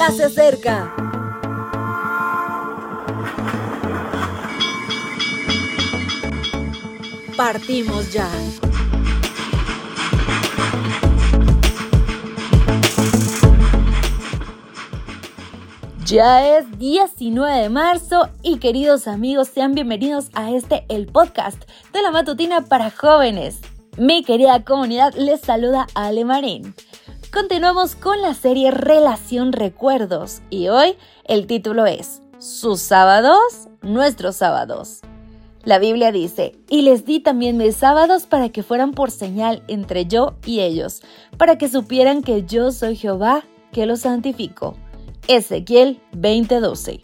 ya se acerca. Partimos ya. Ya es 19 de marzo y queridos amigos, sean bienvenidos a este el podcast de la matutina para jóvenes. Mi querida comunidad les saluda Ale Marín. Continuamos con la serie Relación Recuerdos y hoy el título es Sus sábados, nuestros sábados. La Biblia dice, y les di también mis sábados para que fueran por señal entre yo y ellos, para que supieran que yo soy Jehová, que los santifico. Ezequiel 20:12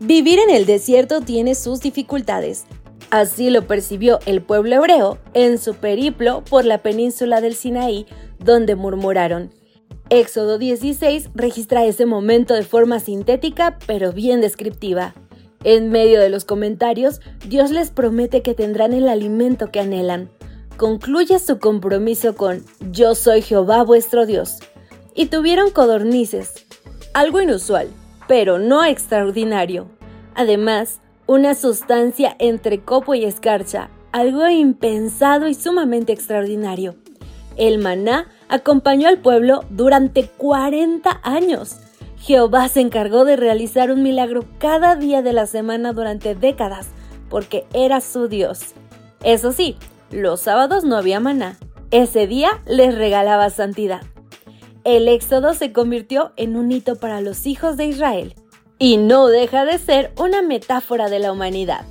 Vivir en el desierto tiene sus dificultades. Así lo percibió el pueblo hebreo en su periplo por la península del Sinaí, donde murmuraron. Éxodo 16 registra ese momento de forma sintética pero bien descriptiva. En medio de los comentarios, Dios les promete que tendrán el alimento que anhelan. Concluye su compromiso con Yo soy Jehová vuestro Dios. Y tuvieron codornices, algo inusual, pero no extraordinario. Además, una sustancia entre copo y escarcha, algo impensado y sumamente extraordinario. El maná acompañó al pueblo durante 40 años. Jehová se encargó de realizar un milagro cada día de la semana durante décadas, porque era su Dios. Eso sí, los sábados no había maná. Ese día les regalaba santidad el éxodo se convirtió en un hito para los hijos de Israel y no deja de ser una metáfora de la humanidad.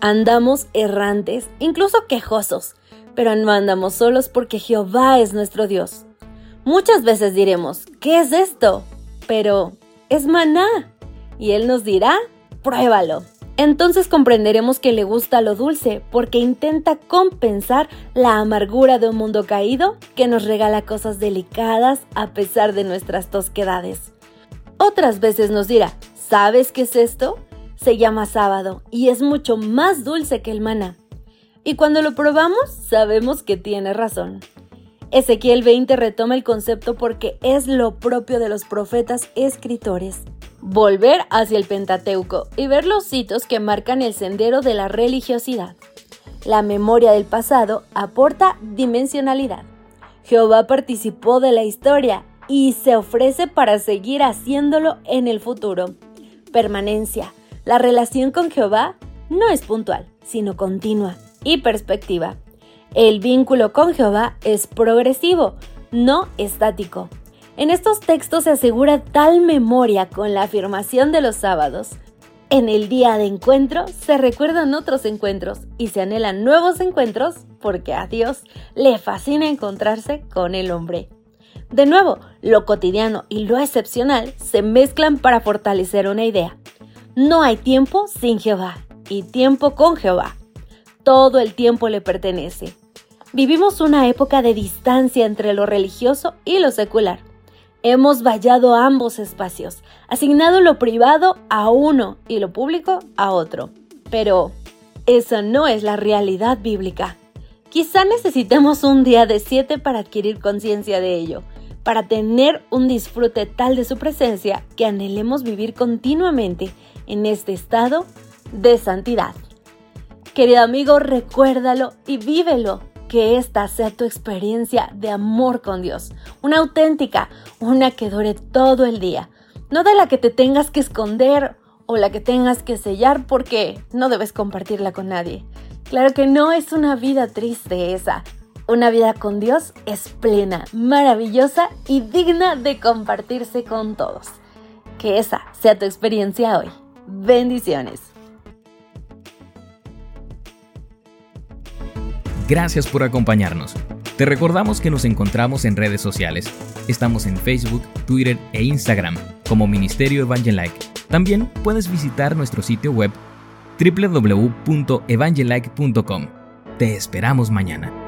Andamos errantes, incluso quejosos, pero no andamos solos porque Jehová es nuestro Dios. Muchas veces diremos, ¿qué es esto? Pero es maná. Y Él nos dirá, pruébalo entonces comprenderemos que le gusta lo dulce porque intenta compensar la amargura de un mundo caído que nos regala cosas delicadas a pesar de nuestras tosquedades. Otras veces nos dirá, ¿sabes qué es esto? Se llama sábado y es mucho más dulce que el maná. Y cuando lo probamos, sabemos que tiene razón. Ezequiel 20 retoma el concepto porque es lo propio de los profetas escritores volver hacia el Pentateuco y ver los hitos que marcan el sendero de la religiosidad. La memoria del pasado aporta dimensionalidad. Jehová participó de la historia y se ofrece para seguir haciéndolo en el futuro. Permanencia. La relación con Jehová no es puntual, sino continua y perspectiva. El vínculo con Jehová es progresivo, no estático. En estos textos se asegura tal memoria con la afirmación de los sábados. En el día de encuentro se recuerdan otros encuentros y se anhelan nuevos encuentros porque a Dios le fascina encontrarse con el hombre. De nuevo, lo cotidiano y lo excepcional se mezclan para fortalecer una idea. No hay tiempo sin Jehová y tiempo con Jehová. Todo el tiempo le pertenece. Vivimos una época de distancia entre lo religioso y lo secular. Hemos vallado ambos espacios, asignado lo privado a uno y lo público a otro. Pero esa no es la realidad bíblica. Quizá necesitemos un día de siete para adquirir conciencia de ello, para tener un disfrute tal de su presencia que anhelemos vivir continuamente en este estado de santidad. Querido amigo, recuérdalo y vívelo que esta sea tu experiencia de amor con Dios, una auténtica, una que dure todo el día, no de la que te tengas que esconder o la que tengas que sellar porque no debes compartirla con nadie. Claro que no es una vida triste esa. Una vida con Dios es plena, maravillosa y digna de compartirse con todos. Que esa sea tu experiencia hoy. Bendiciones. Gracias por acompañarnos. Te recordamos que nos encontramos en redes sociales. Estamos en Facebook, Twitter e Instagram como Ministerio Evangelike. También puedes visitar nuestro sitio web www.evangelike.com. Te esperamos mañana.